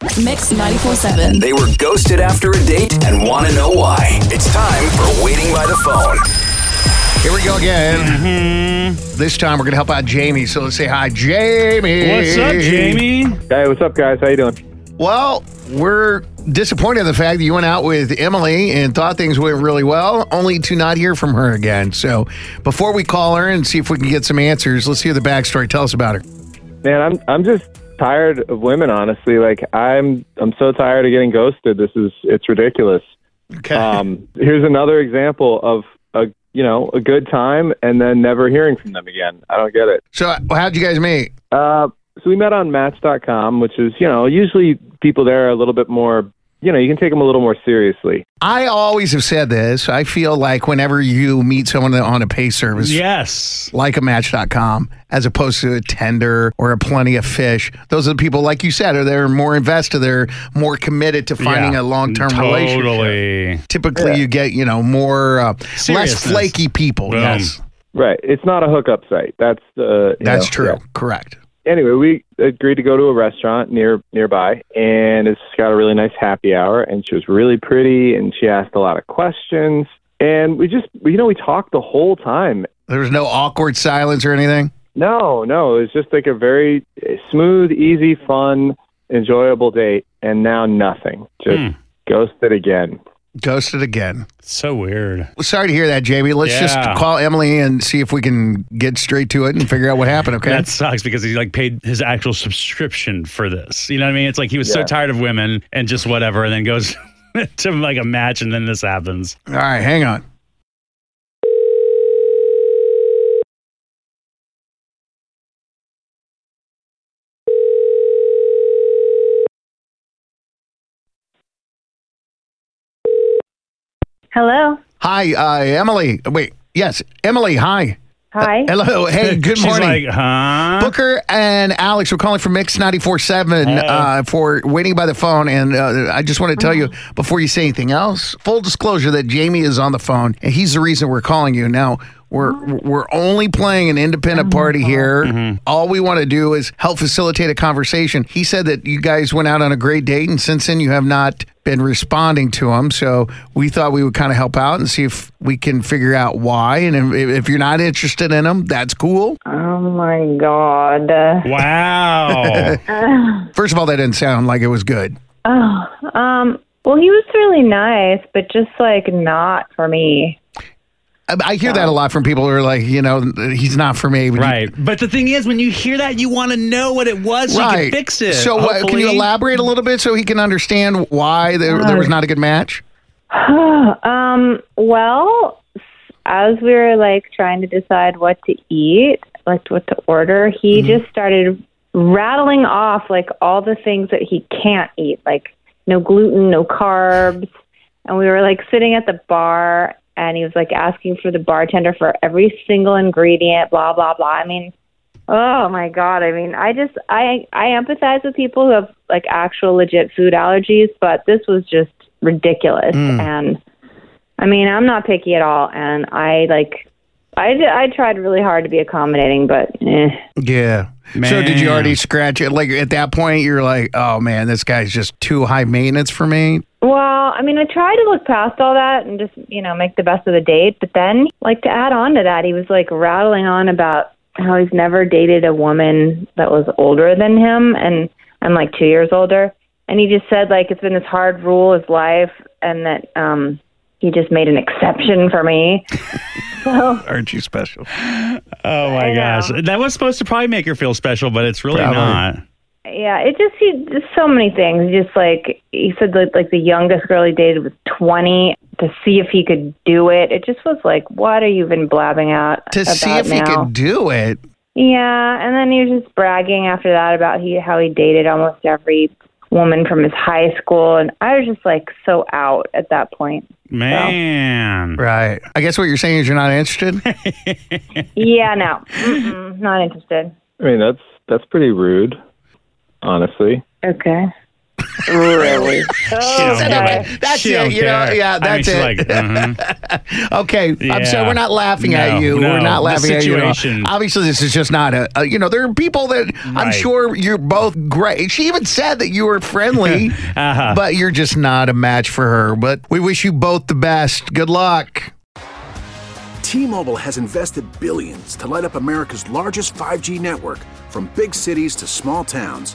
Mix 94.7. They were ghosted after a date and want to know why. It's time for Waiting by the Phone. Here we go again. Mm-hmm. This time we're going to help out Jamie. So let's say hi, Jamie. What's up, Jamie? Hey, what's up, guys? How you doing? Well, we're disappointed in the fact that you went out with Emily and thought things went really well, only to not hear from her again. So before we call her and see if we can get some answers, let's hear the backstory. Tell us about her. Man, I'm I'm just tired of women. Honestly, like I'm I'm so tired of getting ghosted. This is it's ridiculous. Okay. Um, here's another example of a you know a good time and then never hearing from them again. I don't get it. so how'd you guys meet? Uh, so we met on Match.com, which is you know usually people there are a little bit more you know you can take them a little more seriously. I always have said this. I feel like whenever you meet someone on a pay service, Yes. like a match.com as opposed to a Tinder or a plenty of fish those are the people like you said are they're more invested they're more committed to finding Yeah. a long-term relationship Totally. typically you get you know more uh, less flaky people Boom. yes Right. It's not a hookup site. That's uh, that's know, true yeah. correct anyway, we agreed to go to a restaurant near nearby, and it's got a really nice happy hour. And she was really pretty, and she asked a lot of questions. And we just, you know, we talked the whole time. there was no awkward silence or anything No, no, it was just like a very smooth, easy, fun, enjoyable date. And now nothing. Just Hmm. ghosted again. Ghosted again So weird. sorry to hear that jamie let's just call emily and see if we can get straight to it and figure out what happened okay That sucks because he like paid his actual subscription for this. You know what I mean? It's like he was so tired of women and just whatever, and then goes to like a match, and then this happens. all right hang on Hello. hi uh, emily wait yes emily hi Hi. hello hey good She's morning like, huh? Booker and Alex, we're calling from Mix 94.7 uh, for waiting by the phone. And uh, I just want to tell you, before you say anything else, full disclosure that Jamie is on the phone and he's the reason we're calling you. Now, we're, we're only playing an independent party here. All we want to do is help facilitate a conversation. He said that you guys went out on a great date, and since then you have not been responding to him. So we thought we would kind of help out and see if we can figure out why. And if, if you're not interested in him, that's cool. Oh my God. Wow. First of all, that didn't sound like it was good. Oh, um. Well, he was really nice, but just like not for me. I, I hear that a um, lot from people who are like, you know, he's not for me. But you- right. But the thing is, when you hear that, you want to know what it was so you right. can fix it. So, what, can you hopefully. elaborate a little bit so he can understand why there, there was not a good match? um. Well, as we were like trying to decide what to eat, like what to order, he mm-hmm. just started rattling off like all the things that he can't eat, like no gluten, no carbs. And we were like sitting at the bar and he was like asking for the bartender for every single ingredient, blah blah blah. I mean, oh my god. I mean, I just I I empathize with people who have like actual legit food allergies, but this was just ridiculous and I mean, I'm not picky at all and I like I, d- I tried really hard to be accommodating, but eh. Yeah. So, did you already scratch it? Like, at that point, you're like, oh man, this guy's just too high maintenance for me. Well, I mean, I tried to look past all that and just, you know, make the best of the date. But then, like, to add on to that, he was like rattling on about how he's never dated a woman that was older than him. And I'm like two years older. And he just said, like, it's been this hard rule his life and that, um, he just made an exception for me. so, Aren't you special? Oh my gosh. That was supposed to probably make her feel special, but it's really Probably. not. Yeah, it just, he, just so many things. Just like, he said, like, like the youngest girl he dated was 20 to see if he could do it. It just was like, what are you even blabbing out To about see if he could do it. Yeah, and then he was just bragging after that about he how he dated almost every woman from his high school, and I was just like so out at that point. Man. Right. I guess what you're saying is you're not interested. Yeah, no, Mm-mm, not interested. I mean, that's that's pretty rude, honestly. Okay. really? She don't Okay. That's She it, don't you know, care. yeah, I mean, that's it. like, mhm. Okay, I'm sorry, we're not laughing at No, you. we're not laughing at you. at all. Obviously, this is just not a, a. You know, there are people that I'm sure you're both great. She even said that you were friendly, Uh-huh. but you're just not a match for her. But we wish you both the best. Good luck. T-Mobile has invested billions to light up America's largest 5G network from big cities to small towns,